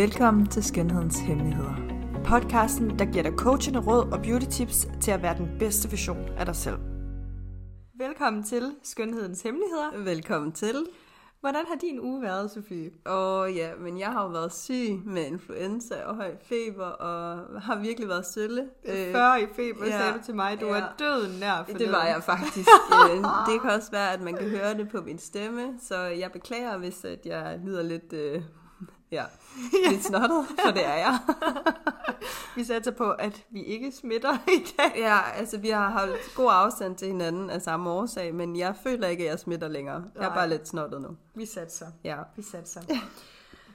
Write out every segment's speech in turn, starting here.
Velkommen til Skønhedens Hemmeligheder. Podcasten, der giver dig coachende råd og beauty tips til at være den bedste version af dig selv. Velkommen til Skønhedens Hemmeligheder. Velkommen til. Hvordan har din uge været, Sofie? Åh ja, men jeg har jo været syg med influenza og høj feber, og har virkelig været stille. 40 i feber, ja, sagde du til mig. Du ja. var døden nær for Det var jeg faktisk. Øh, det kan også være, at man kan høre det på min stemme, så jeg beklager, hvis at jeg lyder lidt, øh, ja, lidt snottet, for det er jeg. Vi satser på, at vi ikke smitter i dag. Ja, altså vi har holdt god afstand til hinanden af samme årsag, men jeg føler ikke, at jeg smitter længere. Jeg er Nej. bare lidt snottet nu. Vi satser. Ja. Vi satser.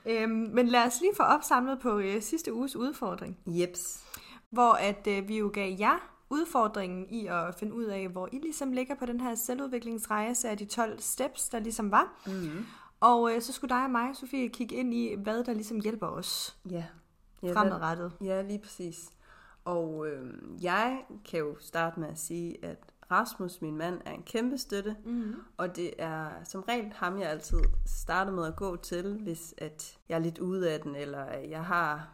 øhm, men lad os lige få opsamlet på øh, sidste uges udfordring. Jeps. hvor at øh, vi jo gav jer udfordringen i at finde ud af, hvor I ligesom ligger på den her selvudviklingsrejse af de 12 steps, der ligesom var. Mm-hmm. Og øh, så skulle dig og mig, Sofie, kigge ind i, hvad der ligesom hjælper os Ja. ja hvad- fremadrettet. Ja, lige præcis. Og øh, jeg kan jo starte med at sige, at Rasmus, min mand, er en kæmpe støtte. Mm-hmm. Og det er som regel ham, jeg altid starter med at gå til, hvis at jeg er lidt ude af den, eller jeg har,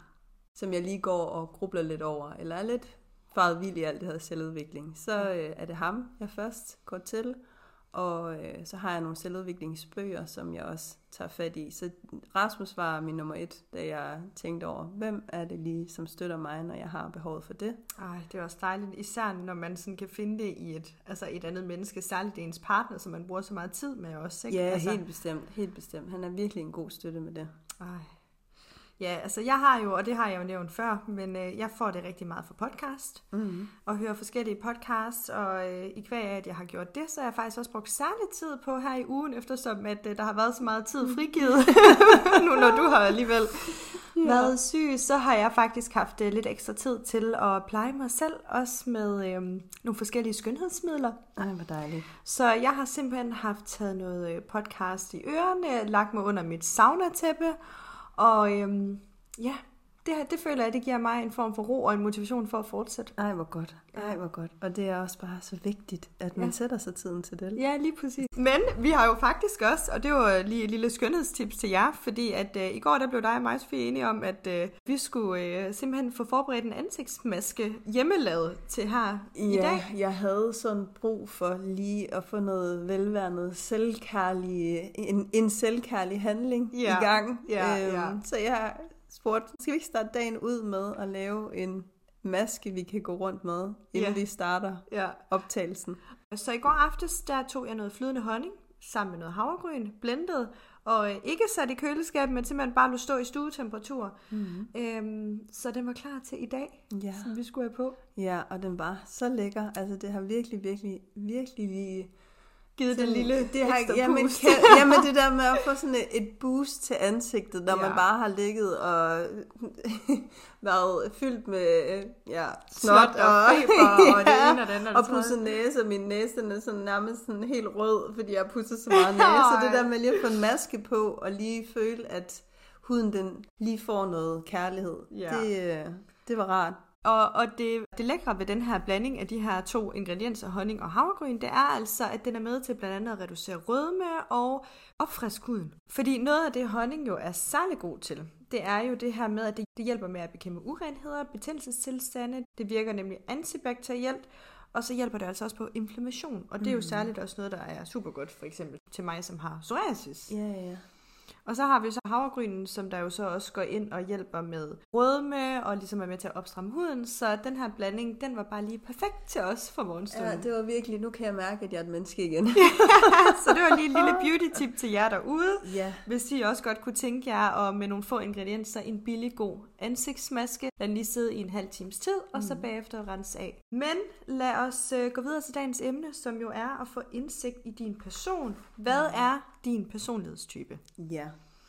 som jeg lige går og grubler lidt over, eller er lidt faret vild i alt det her selvudvikling. Så øh, er det ham, jeg først går til. Og øh, så har jeg nogle selvudviklingsbøger, som jeg også tager fat i. Så Rasmus var min nummer et, da jeg tænkte over, hvem er det lige, som støtter mig, når jeg har behovet for det. Ej, det er også dejligt, især når man sådan kan finde det i et, altså et andet menneske, særligt ens partner, som man bruger så meget tid med også. Ikke? Ja, altså, helt bestemt, helt bestemt. Han er virkelig en god støtte med det. Ej. Ja, altså jeg har jo, og det har jeg jo nævnt før, men øh, jeg får det rigtig meget for podcast, Mm-hmm. og hører forskellige podcasts, og øh, i kvæg af, at jeg har gjort det, så har jeg faktisk også brugt særlig tid på her i ugen, eftersom at øh, der har været så meget tid frigivet, nu når du har alligevel ja. været syg, så har jeg faktisk haft øh, lidt ekstra tid til at pleje mig selv, også med øh, nogle forskellige skønhedsmidler. Ej, hvor dejligt. Så jeg har simpelthen haft taget noget øh, podcast i ørerne, lagt mig under mit saunatæppe, og øhm, ja, det, her, det føler jeg, det giver mig en form for ro og en motivation for at fortsætte. Ej, hvor godt. Ej, hvor godt. Og det er også bare så vigtigt, at man Ja. sætter sig tiden til det. Ja, lige præcis. Men vi har jo faktisk også, og det var lige et lille skønhedstips til jer, fordi at øh, i går der blev dig og mig, Sofie, enige om, at øh, vi skulle øh, simpelthen få forberedt en ansigtsmaske hjemmelavet til her i ja, dag. jeg havde sådan brug for lige at få noget velværende selvkærlig, en, en selvkærlig handling Ja, i gang. Øhm, ja, ja. Så jeg spurgte, skal vi ikke starte dagen ud med at lave en maske, vi kan gå rundt med, inden Ja. vi starter Ja. optagelsen? Så i går aftes, der tog jeg noget flydende honning sammen med noget havregryn, blendet, og øh, ikke sat i køleskabet, men simpelthen bare lå stå i stuetemperatur. Mm-hmm. Øhm, så den var klar til i dag, Ja. som vi skulle have på. ja, og den var så lækker. Altså, det har virkelig, virkelig, virkelig lige Givet det Sådan- lille det har, ekstra jamen, boost. kan, jamen det der med at få sådan et, et boost til ansigtet, når Ja. ja. man bare har ligget og været fyldt med øh, ja, Snot og feber og det ene og det andet og og pudset næse, og min næse den er sådan nærmest sådan helt rød, fordi jeg har pudset så meget næse. Så det der med lige at få en maske på, og lige føle, at huden den lige får noget kærlighed, Ja. det, øh, det var rart. Og, og det, det lækre ved den her blanding af de her to ingredienser, honning og havregryn, det er altså, at den er med til blandt andet at reducere rødme og opfriske huden. Fordi noget af det, honning jo er særlig god til, det er jo det her med, at det, det hjælper med at bekæmpe urenheder, betændelsestilstande. Det virker nemlig antibakterielt, og så hjælper det altså også på inflammation. Og det er jo Mm. særligt også noget, der er super godt, for eksempel til mig, som har psoriasis. Ja, ja. Og så har vi så havregrynen, som der jo så også går ind og hjælper med rødme, og ligesom er med til at opstramme huden. Så den her blanding, den var bare lige perfekt til os for morgenstunden. Ja, det var virkelig, nu kan jeg mærke, at jeg er et menneske igen. så det var lige et lille beauty tip til jer derude. ja. Hvis I også godt kunne tænke jer, og med nogle få ingredienser, en billig god ansigtsmaske. Lad den lige sidde i en halv times tid, og så bagefter rense af. Men lad os øh, gå videre til dagens emne, som jo er at få indsigt i din person. Hvad er din personlighedstype? Ja,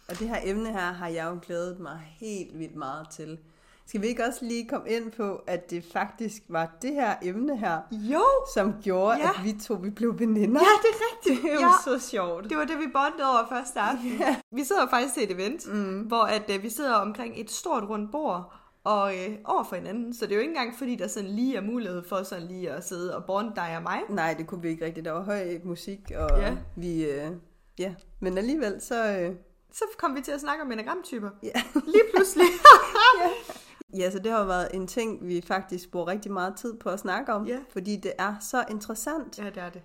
og det her emne her har jeg jo glædet mig helt vildt meget til. Skal vi ikke også lige komme ind på, at det faktisk var det her emne her, Jo! som gjorde, Ja. at vi to vi blev veninder? Ja, det er rigtigt. det er Ja. så sjovt. Det var det, vi bondede over første aften. Ja. Vi sidder faktisk til et event, Mm. hvor at, øh, vi sidder omkring et stort rundt bord, og øh, over for hinanden. Så det er jo ikke engang, fordi der sådan lige er mulighed for sådan lige at sidde og bonde dig og mig. Nej, det kunne vi ikke rigtigt. Der var høj musik, og ja. vi... Øh, ja, men alligevel så... Øh, Så kom vi til at snakke om enagramtyper. Ja. Lige pludselig. Ja, så det har været en ting, vi faktisk bruger rigtig meget tid på at snakke om, Ja. fordi det er så interessant, ja, det er det.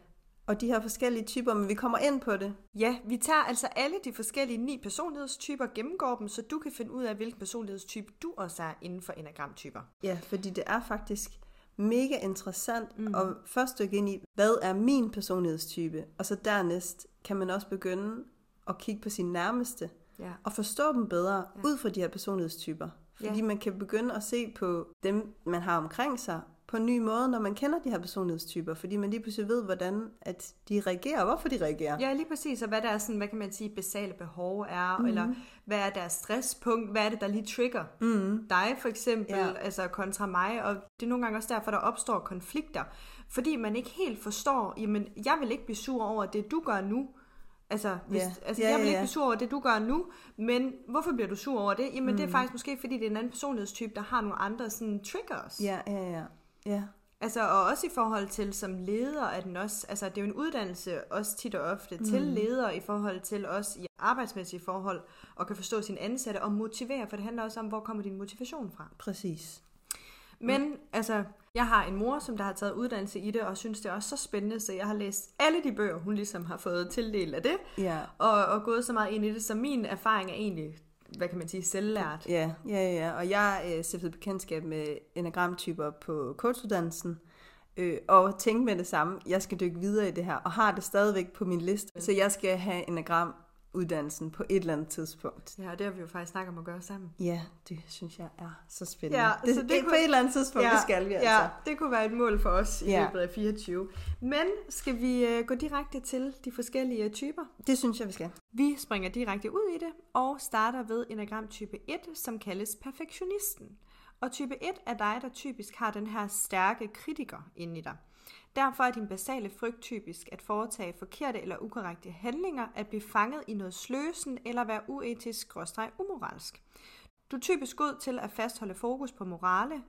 og de her forskellige typer, men vi kommer ind på det. Ja, vi tager altså alle de forskellige ni personlighedstyper, gennemgår dem, så du kan finde ud af, hvilken personlighedstype du også er inden for enagramtyper. Ja, fordi det er faktisk mega interessant mm. at først dykke ind i, hvad er min personlighedstype, og så dernæst kan man også begynde at kigge på sine nærmeste, Ja. og forstå dem bedre ja. ud fra de her personlighedstyper. Fordi Ja. man kan begynde at se på dem, man har omkring sig, på en ny måde, når man kender de her personlighedstyper, fordi man lige pludselig ved, hvordan at de reagerer, og hvorfor de reagerer. Ja, lige præcis, og hvad der er sådan, hvad kan man sige, basale behov er, mm. eller hvad er deres stresspunkt, hvad er det, der lige trigger mm. dig for eksempel, ja. altså kontra mig, og det er nogle gange også derfor, der opstår konflikter, fordi man ikke helt forstår, jamen, jeg vil ikke blive sur over det, du gør nu, Altså, hvis, Ja. altså Ja, jeg vil ikke blive sur over det, du gør nu, men hvorfor bliver du sur over det? Jamen, mm. det er faktisk måske, fordi det er en anden personlighedstype, der har nogle andre sådan, triggers. Ja, ja, ja. ja. Altså, og også i forhold til som leder, er den også, altså det er jo en uddannelse også tit og ofte mm. til leder i forhold til også i arbejdsmæssige forhold, og kan forstå sine ansatte og motivere, for det handler også om, hvor kommer din motivation fra. Præcis. Men mm. altså, jeg har en mor, som der har taget uddannelse i det, og synes det er også så spændende, så jeg har læst alle de bøger, hun ligesom har fået tildelt af det, Ja. og, og gået så meget ind i det, så min erfaring er egentlig, hvad kan man sige, selvlært. Ja, ja, ja. Og jeg øh, stiftede bekendtskab med enagramtyper på coachuddannelsen, øh, og tænkte med det samme, jeg skal dykke videre i det her, og har det stadigvæk på min liste, så jeg skal have enagramuddannelsen på et eller andet tidspunkt. Ja, og det har vi jo faktisk snakket om at gøre sammen. Ja, det synes jeg er så spændende. Ja, det, så det, det det kunne- på et eller andet tidspunkt, ja, det skal vi altså. Ja, det kunne være et mål for os i Ja. løbet af 24. Men skal vi øh, gå direkte til de forskellige typer? Det synes jeg, vi skal. Vi springer direkte ud i det og starter ved enagram type 1, som kaldes perfektionisten. Og type 1 er dig, der typisk har den her stærke kritiker inde i dig. Derfor er din basale frygt typisk at foretage forkerte eller ukorrekte handlinger, at blive fanget i noget sløsen eller være uetisk skråstreg umoralsk. Du er typisk god til at fastholde fokus på morale,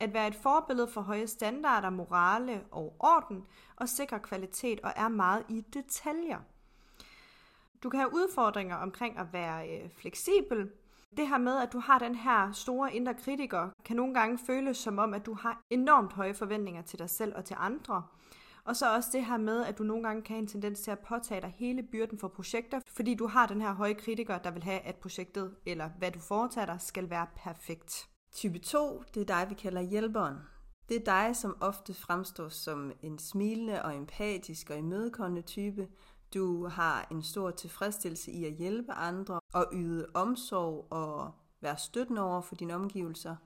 at være et forbillede for høje standarder, morale og orden, og sikre kvalitet og er meget i detaljer. Du kan have udfordringer omkring at være øh, fleksibel. Det her med, at du har den her store indre kritiker, kan nogle gange føles som om, at du har enormt høje forventninger til dig selv og til andre. Og så også det her med, at du nogle gange kan have en tendens til at påtage dig hele byrden for projekter, fordi du har den her høje kritiker, der vil have, at projektet, eller hvad du foretager dig, skal være perfekt. Type 2, det er dig, vi kalder hjælperen. Det er dig, som ofte fremstår som en smilende og empatisk og imødekommende type. Du har en stor tilfredsstillelse i at hjælpe andre og yde omsorg og være støttende over for dine omgivelser.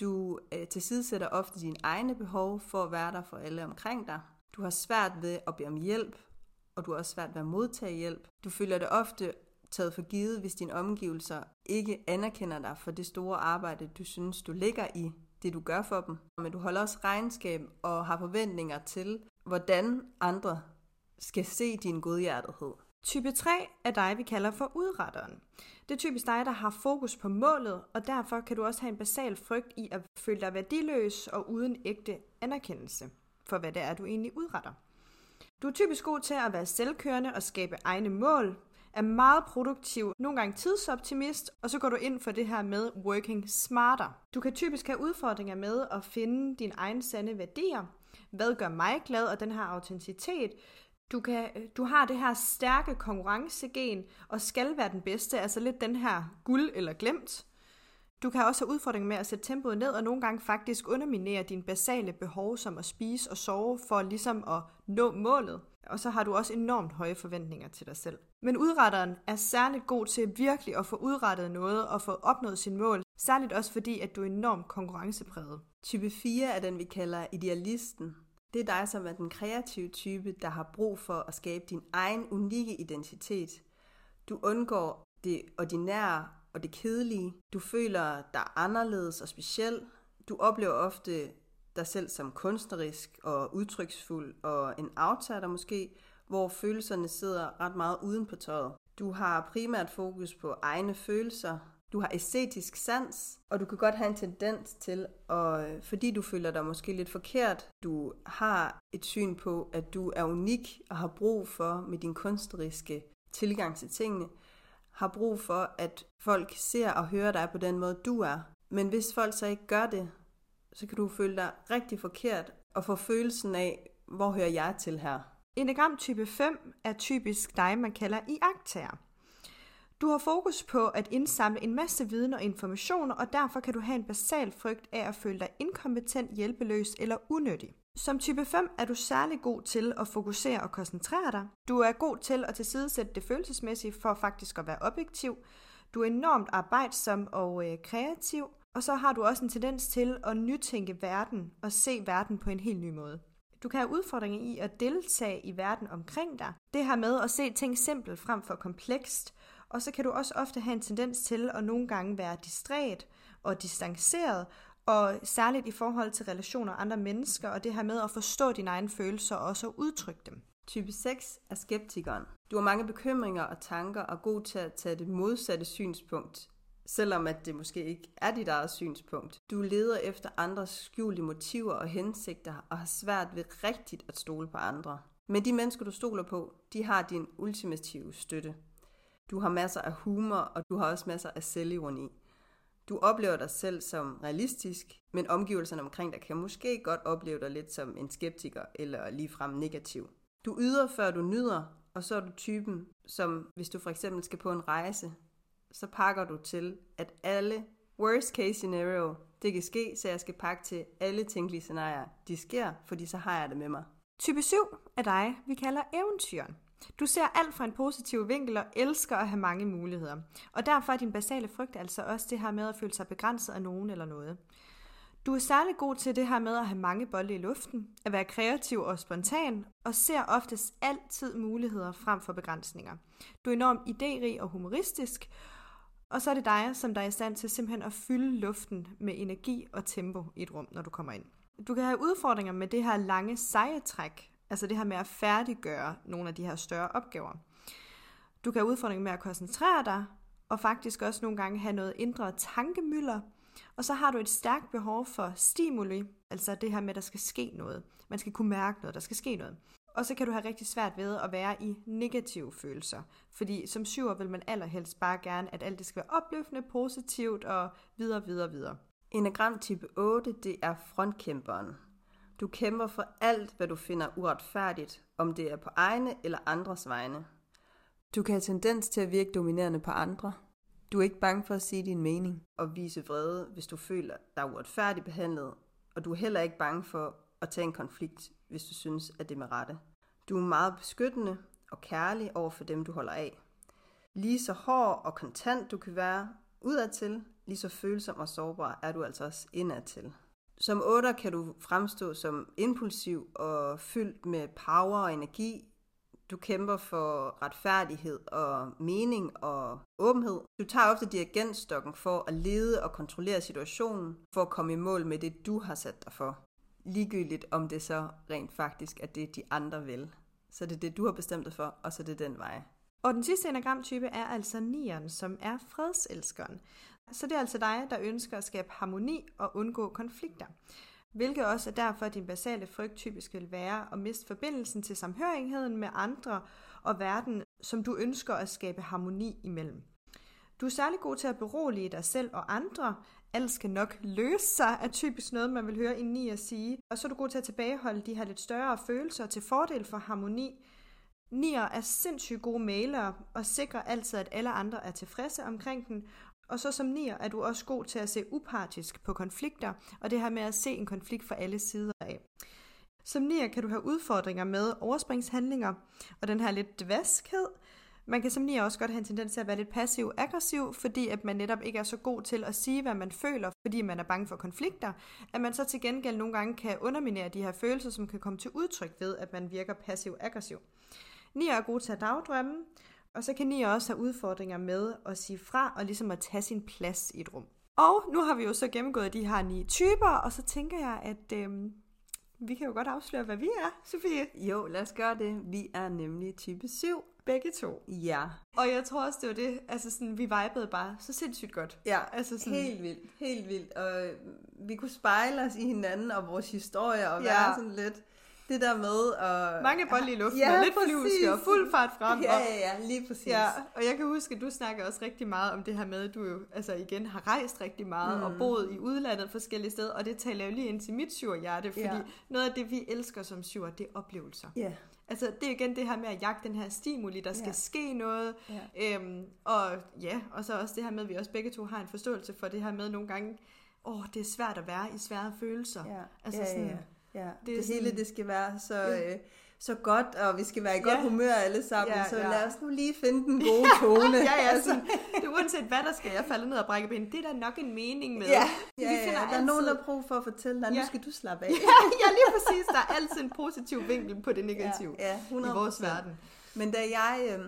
Du øh, tilsidesætter ofte dine egne behov for at være der for alle omkring dig. Du har svært ved at bede om hjælp, og du har også svært ved at modtage hjælp. Du føler dig ofte taget for givet, hvis dine omgivelser ikke anerkender dig for det store arbejde, du synes, du ligger i det, du gør for dem. Men du holder også regnskab og har forventninger til, hvordan andre skal se din godhjertethed. Type 3 er dig, vi kalder for udretteren. Det er typisk dig, der har fokus på målet, og derfor kan du også have en basal frygt i at føle dig værdiløs og uden ægte anerkendelse for, hvad det er, du egentlig udretter. Du er typisk god til at være selvkørende og skabe egne mål, er meget produktiv, nogle gange tidsoptimist, og så går du ind for det her med working smarter. Du kan typisk have udfordringer med at finde dine egne sande værdier. Hvad gør mig glad, og den her autenticitet. Du, kan, øh, du har det her stærke konkurrencegen, og skal være den bedste, altså lidt den her guld eller glemt. Du kan også have udfordringer med at sætte tempoet ned, og nogle gange faktisk underminere dine basale behov, som at spise og sove, for ligesom at nå målet. Og så har du også enormt høje forventninger til dig selv. Men udretteren er særligt god til virkelig at få udrettet noget og få opnået sin mål. Særligt også fordi, at du er enormt konkurrencepræget. Type 4 er den, vi kalder idealisten. Det er dig, som er den kreative type, der har brug for at skabe din egen unikke identitet. Du undgår det ordinære og det kedelige. Du føler dig anderledes og speciel. Du oplever ofte dig selv som kunstnerisk og udtryksfuld og en outsider måske, hvor følelserne sidder ret meget uden på tøjet. Du har primært fokus på egne følelser. Du har æstetisk sans, og du kan godt have en tendens til, at, fordi du føler dig måske lidt forkert, du har et syn på, at du er unik og har brug for med din kunstneriske tilgang til tingene, har brug for, at folk ser og hører dig på den måde, du er. Men hvis folk så ikke gør det, så kan du føle dig rigtig forkert og få følelsen af, hvor hører jeg til her? Enagram type 5 er typisk dig, man kalder iagtager. Du har fokus på at indsamle en masse viden og informationer, og derfor kan du have en basal frygt af at føle dig inkompetent, hjælpeløs eller unødig. Som type 5 er du særlig god til at fokusere og koncentrere dig. Du er god til at tilsidesætte det følelsesmæssige for faktisk at være objektiv. Du er enormt arbejdsom og øh, kreativ, og så har du også en tendens til at nytænke verden og se verden på en helt ny måde. Du kan have udfordringer i at deltage i verden omkring dig. Det her med at se ting simpelt frem for komplekst. Og så kan du også ofte have en tendens til at nogle gange være distræt og distanceret, og særligt i forhold til relationer og andre mennesker, og det her med at forstå dine egne følelser og også at udtrykke dem. Type 6 er skeptikeren. Du har mange bekymringer og tanker og er god til at tage det modsatte synspunkt, selvom at det måske ikke er dit eget synspunkt. Du leder efter andres skjulte motiver og hensigter og har svært ved rigtigt at stole på andre. Men de mennesker, du stoler på, de har din ultimative støtte. Du har masser af humor, og du har også masser af selvironi. Du oplever dig selv som realistisk, men omgivelserne omkring dig kan måske godt opleve dig lidt som en skeptiker eller ligefrem negativ. Du yder, før du nyder, og så er du typen, som hvis du for eksempel skal på en rejse, så pakker du til, at alle worst case scenario, det kan ske, så jeg skal pakke til alle tænkelige scenarier, de sker, fordi så har jeg det med mig. Type 7 er dig, vi kalder eventyren. Du ser alt fra en positiv vinkel og elsker at have mange muligheder. Og derfor er din basale frygt altså også det her med at føle sig begrænset af nogen eller noget. Du er særlig god til det her med at have mange bolde i luften, at være kreativ og spontan, og ser oftest altid muligheder frem for begrænsninger. Du er enormt idérig og humoristisk, og så er det dig, som der er i stand til simpelthen at fylde luften med energi og tempo i et rum, når du kommer ind. Du kan have udfordringer med det her lange seje træk, altså det her med at færdiggøre nogle af de her større opgaver. Du kan have udfordringer med at koncentrere dig, og faktisk også nogle gange have noget indre tankemylder. Og så har du et stærkt behov for stimuli, altså det her med, at der skal ske noget. Man skal kunne mærke noget, der skal ske noget. Og så kan du have rigtig svært ved at være i negative følelser. Fordi som syver vil man allerhelst bare gerne, at alt det skal være opløftende, positivt og videre, videre, videre. Enagram type 8, det er frontkæmperen. Du kæmper for alt, hvad du finder uretfærdigt, om det er på egne eller andres vegne. Du kan have tendens til at virke dominerende på andre. Du er ikke bange for at sige din mening og vise vrede, hvis du føler dig uretfærdigt behandlet, og du er heller ikke bange for at tage en konflikt, hvis du synes, at det er med rette. Du er meget beskyttende og kærlig over for dem, du holder af. Lige så hård og kontant du kan være udadtil, lige så følsom og sårbar er du altså også indadtil. Som 8 kan du fremstå som impulsiv og fyldt med power og energi. Du kæmper for retfærdighed og mening og åbenhed. Du tager ofte dirigentstokken for at lede og kontrollere situationen, for at komme i mål med det, du har sat dig for. Ligegyldigt om det så rent faktisk er det, de andre vil. Så det er det, du har bestemt dig for, og så er det den vej. Og den sidste enagramtype er altså nieren, som er fredselskeren. Så det er altså dig, der ønsker at skabe harmoni og undgå konflikter. Hvilket også er derfor, at din basale frygt typisk vil være at miste forbindelsen til samhørigheden med andre og verden, som du ønsker at skabe harmoni imellem. Du er særlig god til at berolige dig selv og andre. Alt skal nok løse sig, er typisk noget, man vil høre en nier sige. Og så er du god til at tilbageholde de her lidt større følelser til fordel for harmoni. Nier er sindssygt gode malere og sikrer altid, at alle andre er tilfredse omkring den, og så som nier er du også god til at se upartisk på konflikter, og det her med at se en konflikt fra alle sider af. Som nier kan du have udfordringer med overspringshandlinger og den her lidt dvaskhed. Man kan som nier også godt have en tendens til at være lidt passiv-aggressiv, fordi at man netop ikke er så god til at sige, hvad man føler, fordi man er bange for konflikter, at man så til gengæld nogle gange kan underminere de her følelser, som kan komme til udtryk ved, at man virker passiv-aggressiv. Nier er god til at dagdrømme, og så kan I også have udfordringer med at sige fra og ligesom at tage sin plads i et rum. Og nu har vi jo så gennemgået de her ni typer, og så tænker jeg, at øhm, vi kan jo godt afsløre, hvad vi er, Sofie. Jo, lad os gøre det. Vi er nemlig type 7. Begge to. Ja. Og jeg tror også, det var det, altså sådan, vi vibede bare så sindssygt godt. Ja, altså sådan, helt vildt, helt vildt. Og vi kunne spejle os i hinanden og vores historie og ja. være sådan lidt det der med at... Mange bold i luften, Ja, og lidt flyvske og fuld fart frem. Ja, ja, ja, lige præcis. ja, og jeg kan huske, at du snakker også rigtig meget om det her med, at du jo altså igen har rejst rigtig meget mm. og boet i udlandet forskellige steder, og det taler jo lige ind til mit surhjerte, fordi Ja. noget af det, vi elsker som syr, det er oplevelser. Ja, Altså, det er igen det her med at jagte den her stimuli, der skal Ja. ja. ske noget. Ja. Øhm, og ja, og så også det her med, at vi også begge to har en forståelse for det her med nogle gange, åh, det er svært at være i svære følelser. ja, Altså ja, sådan- ja, ja. Det Det, det sådan- hele, det skal være så, Ja. øh, så godt, og vi skal være i godt Ja. humør alle sammen, Ja, så ja. lad os nu lige finde den gode tone. ja, ja, altså, det er uanset hvad der skal, jeg falder ned og brækker ben. Det er der nok en mening med. ja, ja, finder ja, der er altid- nogen, der har brug for at fortælle dig, nu Ja. skal du slappe af. ja, lige præcis. Der er altid en positiv vinkel på det negative Ja, ja, 100%. i vores verden. Men da jeg, øh,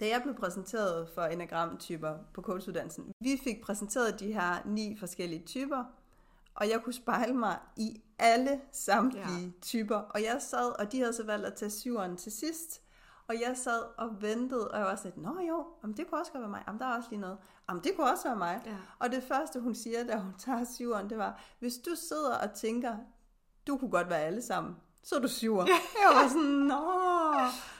da jeg blev præsenteret for enagramtyper på coachuddannelsen, vi fik præsenteret de her ni forskellige typer, og jeg kunne spejle mig i alle samtlige ja. typer. Og jeg sad, og de havde så valgt at tage syveren til sidst, og jeg sad og ventede, og jeg var sådan, nå jo, om det kunne også godt være mig, om der er også lige noget, om det kunne også være mig. Ja. Og det første, hun siger, da hun tager syveren, det var, hvis du sidder og tænker, du kunne godt være alle sammen, så er du syver. Jeg var sådan, nå.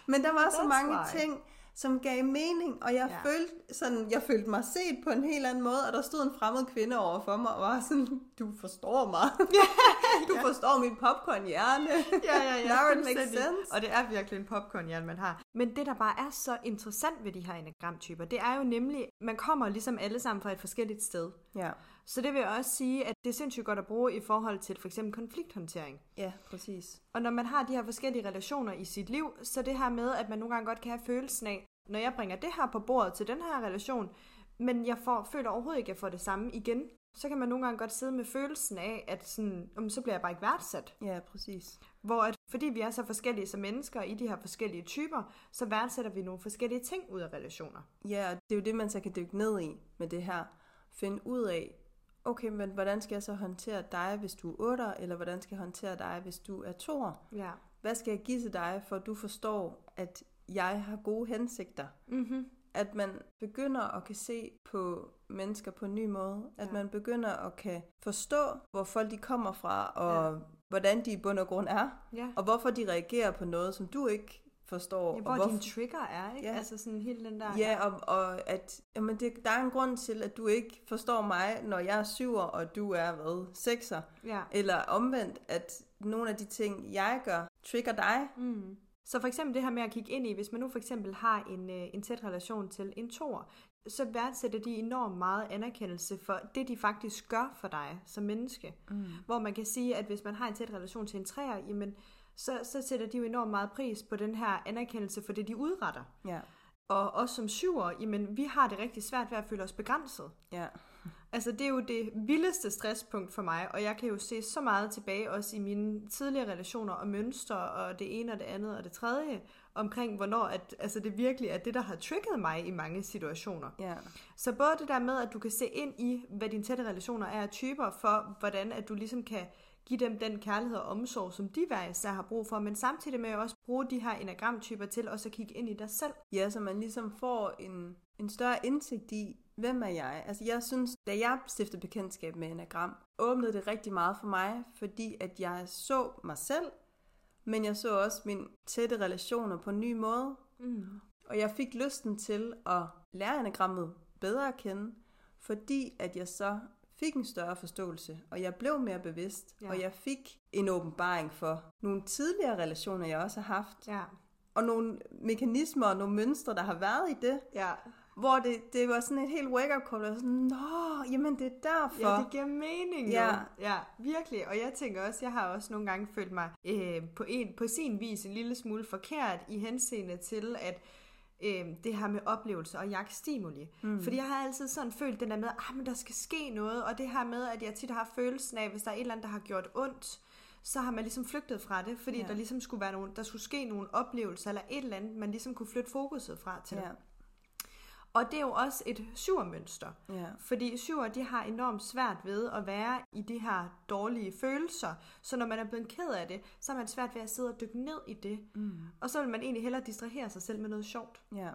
Men der var så That's mange why. ting, som gav mening, og jeg, Ja. ja. følte, sådan, jeg følte mig set på en helt anden måde, og der stod en fremmed kvinde over for mig, og var sådan, du forstår mig. du forstår min popcorn-hjerne. Ja, ja, ja. Now it makes sense. Og det er virkelig en popcornhjerne, man har. Men det, der bare er så interessant ved de her enagramtyper, det er jo nemlig, man kommer ligesom alle sammen fra et forskelligt sted. Ja, Så det vil jeg også sige, at det er sindssygt godt at bruge i forhold til for eksempel konflikthåndtering. ja, præcis. Og når man har de her forskellige relationer i sit liv, så det her med, at man nogle gange godt kan have følelsen af, når jeg bringer det her på bordet til den her relation, men jeg får, føler overhovedet ikke, at jeg får det samme igen, så kan man nogle gange godt sidde med følelsen af, at sådan, "Jamen, så bliver jeg bare ikke værdsat. Ja, præcis. Hvor at, fordi vi er så forskellige som mennesker i de her forskellige typer, så værdsætter vi nogle forskellige ting ud af relationer. Ja, og det er jo det, man så kan dykke ned i med det her. Finde ud af, okay, men hvordan skal jeg så håndtere dig, hvis du er 8, eller hvordan skal jeg håndtere dig, hvis du er 2? Ja. Hvad skal jeg give til dig, for at du forstår, at jeg har gode hensigter? Mm-hmm. At man begynder at kan se på mennesker på en ny måde. At Ja. man begynder at kan forstå, hvor folk de kommer fra, og Ja. hvordan de i bund og grund er. Ja. Og hvorfor de reagerer på noget, som du ikke forstår. ja hvor og hvorfor... din trigger er, ikke? Ja. Altså sådan hele den der... Ja, og, og at jamen det, der er en grund til, at du ikke forstår mig, når jeg er syver, og du er, hvad, sekser. ja. Eller omvendt, at nogle af de ting, jeg gør, trigger dig. Mm. Så for eksempel det her med at kigge ind i, hvis man nu for eksempel har en, øh, en tæt relation til en tor, så værdsætter de enormt meget anerkendelse for det, de faktisk gør for dig som menneske. Mm. Hvor man kan sige, at hvis man har en tæt relation til en træer, jamen, så, så sætter de jo enormt meget pris på den her anerkendelse for det, de udretter. Ja, Og os som syver, jamen, vi har det rigtig svært ved at føle os begrænset. ja, Altså, det er jo det vildeste stresspunkt for mig, og jeg kan jo se så meget tilbage også i mine tidligere relationer og mønstre, og det ene og det andet og det tredje, omkring hvornår at, altså det virkelig er det, der har trigget mig i mange situationer. ja, Så både det der med, at du kan se ind i, hvad dine tætte relationer er af typer, for hvordan at du ligesom kan give dem den kærlighed og omsorg, som de hver især har brug for, men samtidig med også bruge de her enagramtyper til også at kigge ind i dig selv. ja, så man ligesom får en, en større indsigt i, hvem er jeg? Altså jeg synes, da jeg stiftede bekendtskab med enagram, åbnede det rigtig meget for mig, fordi at jeg så mig selv, men jeg så også mine tætte relationer på en ny måde. Mm. Og jeg fik lysten til at lære enagrammet bedre at kende, fordi at jeg så fik en større forståelse, og jeg blev mere bevidst, Ja. og jeg fik en åbenbaring for nogle tidligere relationer, jeg også har haft, Ja. og nogle mekanismer og nogle mønstre, der har været i det, Ja. hvor det, det var sådan et helt wake-up call, og sådan, nå, jamen det er derfor. Ja, det giver mening jo. Ja. ja, virkelig. Og jeg tænker også, jeg har også nogle gange følt mig øh, på, en, på sin vis en lille smule forkert i henseende til, at øh, det her med oplevelser og jagtstimuli. Mm. Fordi jeg har altid sådan følt den der med, at men der skal ske noget, og det her med, at jeg tit har følelsen af, hvis der er et eller andet, der har gjort ondt, så har man ligesom flygtet fra det, fordi ja. Ja. der ligesom skulle være nogle, der skulle ske nogle oplevelser, eller et eller andet, man ligesom kunne flytte fokuset fra til. Ja, Og det er jo også et surmønster. ja, Fordi syver, de har enormt svært ved at være i de her dårlige følelser. Så når man er blevet ked af det, så har man svært ved at sidde og dykke ned i det. mm, Og så vil man egentlig hellere distrahere sig selv med noget sjovt. ja,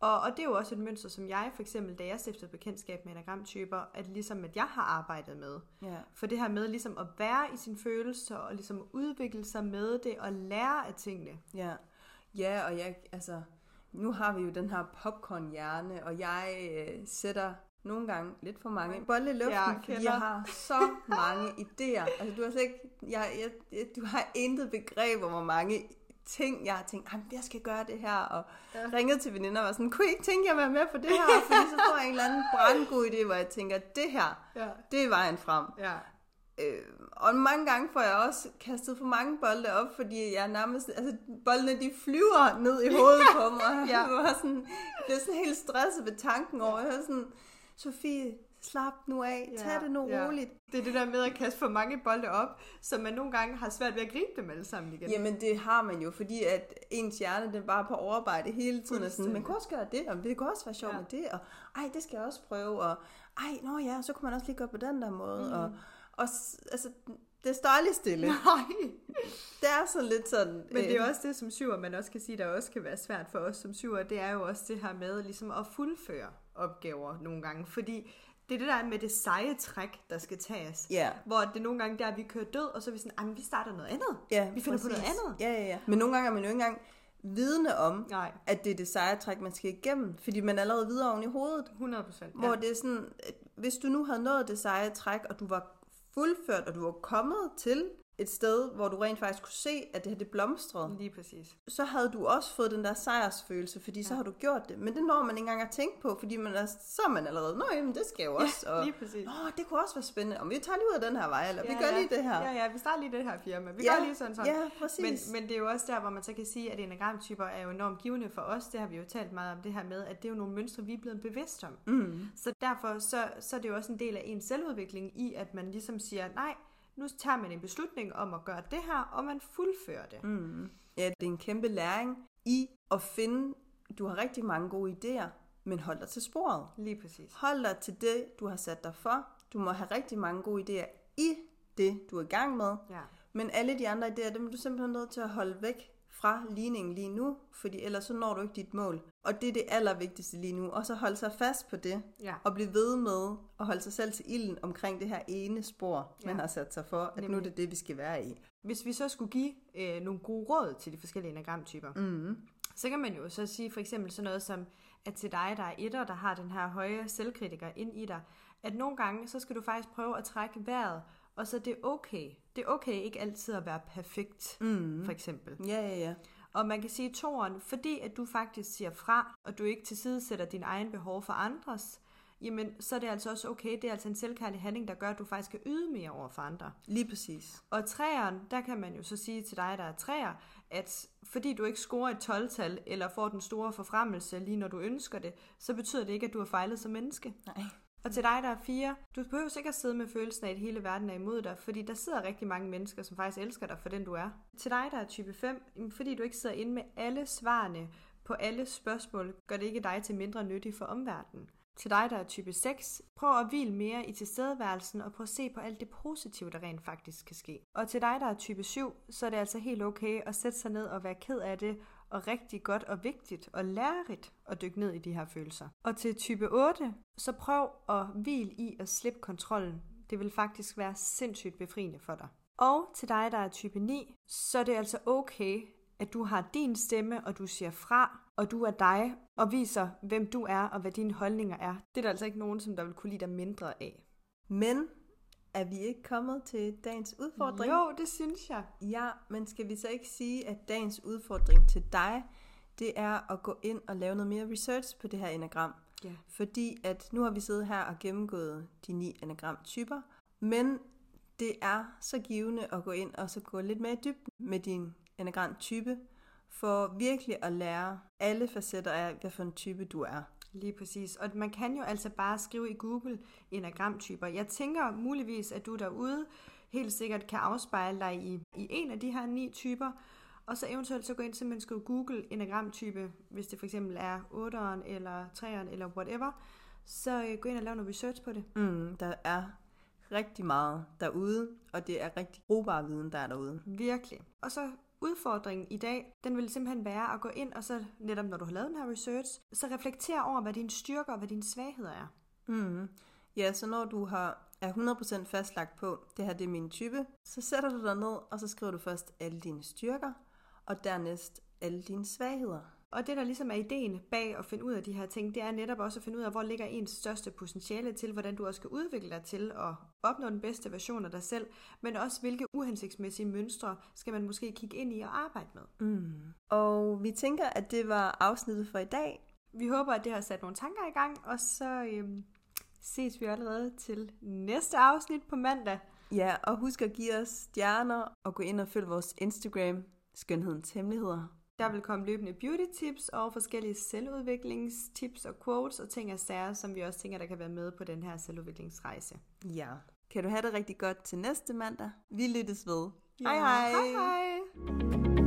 Og, og det er jo også et mønster, som jeg for eksempel, da jeg stiftede bekendtskab med enagramtyper, at ligesom at jeg har arbejdet med. Ja. For det her med ligesom at være i sine følelser, og ligesom udvikle sig med det, og lære af tingene. Ja, ja og jeg, altså, nu har vi jo den her popcorn-hjerne, og jeg øh, sætter nogle gange lidt for mange bolde i luften, ja, fordi kender. jeg har så mange idéer. Altså, du har slet ikke, jeg, jeg, jeg, du har intet begreb om, hvor mange ting, jeg har tænkt, "Ej, men jeg skal gøre det her, og Ja. ja. ringet til veninder og var sådan, kunne I ikke tænke jer at være med på det her? Fordi så får jeg en eller anden brandgod idé, hvor jeg tænker, det her, Ja. det er vejen frem. Ja. Øh, og mange gange får jeg også kastet for mange bolde op, fordi jeg nærmest, altså boldene de flyver ned i hovedet på mig. Ja. Jeg var sådan, jeg blev sådan helt stresset ved tanken over, jeg var sådan, Sofie, slap nu af, tag Ja, det nu ja. roligt. Det er det der med at kaste for mange bolde op, så man nogle gange har svært ved at gribe dem alle sammen igen. Jamen det har man jo, fordi at ens hjerne den bare er på overarbejde hele tiden. Og sådan, man kunne også gøre det, og det kunne også være sjovt ja. med det, og ej, det skal jeg også prøve, og ej, nå ja, så kunne man også lige gøre på den der måde, mm. og, og altså, det står aldrig stille. Nej. Det er sådan lidt sådan... Men det er øh, også det, som syver, man også kan sige, der også kan være svært for os som syver, det er jo også det her med ligesom at fuldføre opgaver nogle gange, fordi det er det der med det seje træk, der skal tages. Ja. Hvor det nogle gange der, er, vi kører død, og så er vi sådan, "Ej, men vi starter noget andet. Ja, Vi finder på noget andet. Ja, ja, ja. Men nogle gange er man jo ikke engang vidne om, Nej, at det er det seje træk, man skal igennem, fordi man er allerede videre oven i hovedet. 100 procent. Hvor det er sådan, hvis du nu havde nået det seje træk, og du var fuldført, og du er kommet til et sted, hvor du rent faktisk kunne se, at det her det blomstrede, Lige præcis. så havde du også fået den der sejrsfølelse, fordi ja. så har du gjort det. Men det når man ikke engang at tænke på, fordi man er, så er man allerede, nå jamen, det skal jo også. Ja, og, lige præcis. Åh, det kunne også være spændende. Om vi tager lige ud af den her vej, eller ja, vi gør ja. lige det her. Ja, ja, vi starter lige det her firma. Vi ja, gør lige sådan sådan. Ja, præcis. Men, men det er jo også der, hvor man så kan sige, at enagramtyper er jo enormt givende for os. Det har vi jo talt meget om det her med, at det er jo nogle mønstre, vi er blevet bevidst om. Mm. Så derfor så, så er det jo også en del af ens selvudvikling i, at man ligesom siger, nej, nu tager man en beslutning om at gøre det her, og man fuldfører det. Mm. Ja, det er en kæmpe læring i at finde, du har rigtig mange gode idéer, men hold dig til sporet. Lige præcis. Hold dig til det, du har sat dig for. Du må have rigtig mange gode idéer i det, du er i gang med. Ja. Men alle de andre idéer, dem er du simpelthen nødt til at holde væk fra ligningen lige nu, fordi ellers så når du ikke dit mål. Og det er det allervigtigste lige nu. Og så holde sig fast på det, Ja. og blive ved med at holde sig selv til ilden omkring det her ene spor, Ja. man har sat sig for, at nu er Nemlig. det det, vi skal være i. Hvis vi så skulle give øh, nogle gode råd til de forskellige enagramtyper, Mm. så kan man jo så sige for eksempel sådan noget som, at til dig, der er etter, der har den her høje selvkritiker ind i dig, at nogle gange, så skal du faktisk prøve at trække vejret, og så det er okay. Det er okay ikke altid at være perfekt, Mm. for eksempel. Ja, ja, ja. Og man kan sige toren, fordi at du faktisk siger fra, og du ikke tilsidesætter din egen behov for andres, jamen så er det altså også okay. Det er altså en selvkærlig handling, der gør, at du faktisk skal yde mere over for andre. Lige præcis. Og træeren, der kan man jo så sige til dig, der er træer, at fordi du ikke scorer et 12-tal, eller får den store forfremmelse lige når du ønsker det, så betyder det ikke, at du har fejlet som menneske. Nej. Og til dig, der er fire, du behøver sikkert sidde med følelsen af, at hele verden er imod dig, fordi der sidder rigtig mange mennesker, som faktisk elsker dig for den, du er. Til dig, der er type 5, fordi du ikke sidder inde med alle svarene på alle spørgsmål, gør det ikke dig til mindre nyttig for omverdenen. Til dig, der er type 6, prøv at hvile mere i tilstedeværelsen og prøv at se på alt det positive, der rent faktisk kan ske. Og til dig, der er type 7, så er det altså helt okay at sætte sig ned og være ked af det, og rigtig godt og vigtigt og lærerigt at dykke ned i de her følelser. Og til type 8, så prøv at hvile i at slippe kontrollen. Det vil faktisk være sindssygt befriende for dig. Og til dig, der er type 9, så er det altså okay, at du har din stemme, og du siger fra, og du er dig, og viser, hvem du er, og hvad dine holdninger er. Det er der altså ikke nogen, som der vil kunne lide dig mindre af. Men er vi ikke kommet til dagens udfordring? Jo, det synes jeg. Ja, men skal vi så ikke sige, at dagens udfordring til dig, det er at gå ind og lave noget mere research på det her enagram. Ja. Fordi at nu har vi siddet her og gennemgået de ni enagramtyper, men det er så givende at gå ind og så gå lidt mere i dybden med din enagramtype, for virkelig at lære alle facetter af, hvad for en type du er. Lige præcis. Og man kan jo altså bare skrive i Google enagramtyper. Jeg tænker muligvis, at du derude helt sikkert kan afspejle dig i, i en af de her ni typer, og så eventuelt så gå ind simpelthen skrive Google enagramtype, hvis det for eksempel er 8'eren eller 3'eren eller whatever, så øh, gå ind og lave noget research på det. Mm, der er rigtig meget derude, og det er rigtig brugbar viden, der er derude. Virkelig. Og så udfordringen i dag, den vil simpelthen være at gå ind og så, netop når du har lavet den her research, så reflektere over, hvad dine styrker og hvad dine svagheder er. Mm. Ja, så når du har er 100% fastlagt på, det her det er min type, så sætter du dig ned, og så skriver du først alle dine styrker, og dernæst alle dine svagheder. Og det, der ligesom er ideen bag at finde ud af de her ting, det er netop også at finde ud af, hvor ligger ens største potentiale til, hvordan du også skal udvikle dig til at opnå den bedste version af dig selv, men også hvilke uhensigtsmæssige mønstre skal man måske kigge ind i og arbejde med. Mm. Og vi tænker, at det var afsnittet for i dag. Vi håber, at det har sat nogle tanker i gang, og så øhm, ses vi allerede til næste afsnit på mandag. Ja, og husk at give os stjerner og gå ind og følge vores Instagram, Skønhedens Hemmeligheder. Der vil komme løbende beauty tips og forskellige selvudviklingstips og quotes og ting og sager, som vi også tænker, der kan være med på den her selvudviklingsrejse. Ja. Kan du have det rigtig godt til næste mandag? Vi lyttes ved. Ja. Hej hej! hej, hej.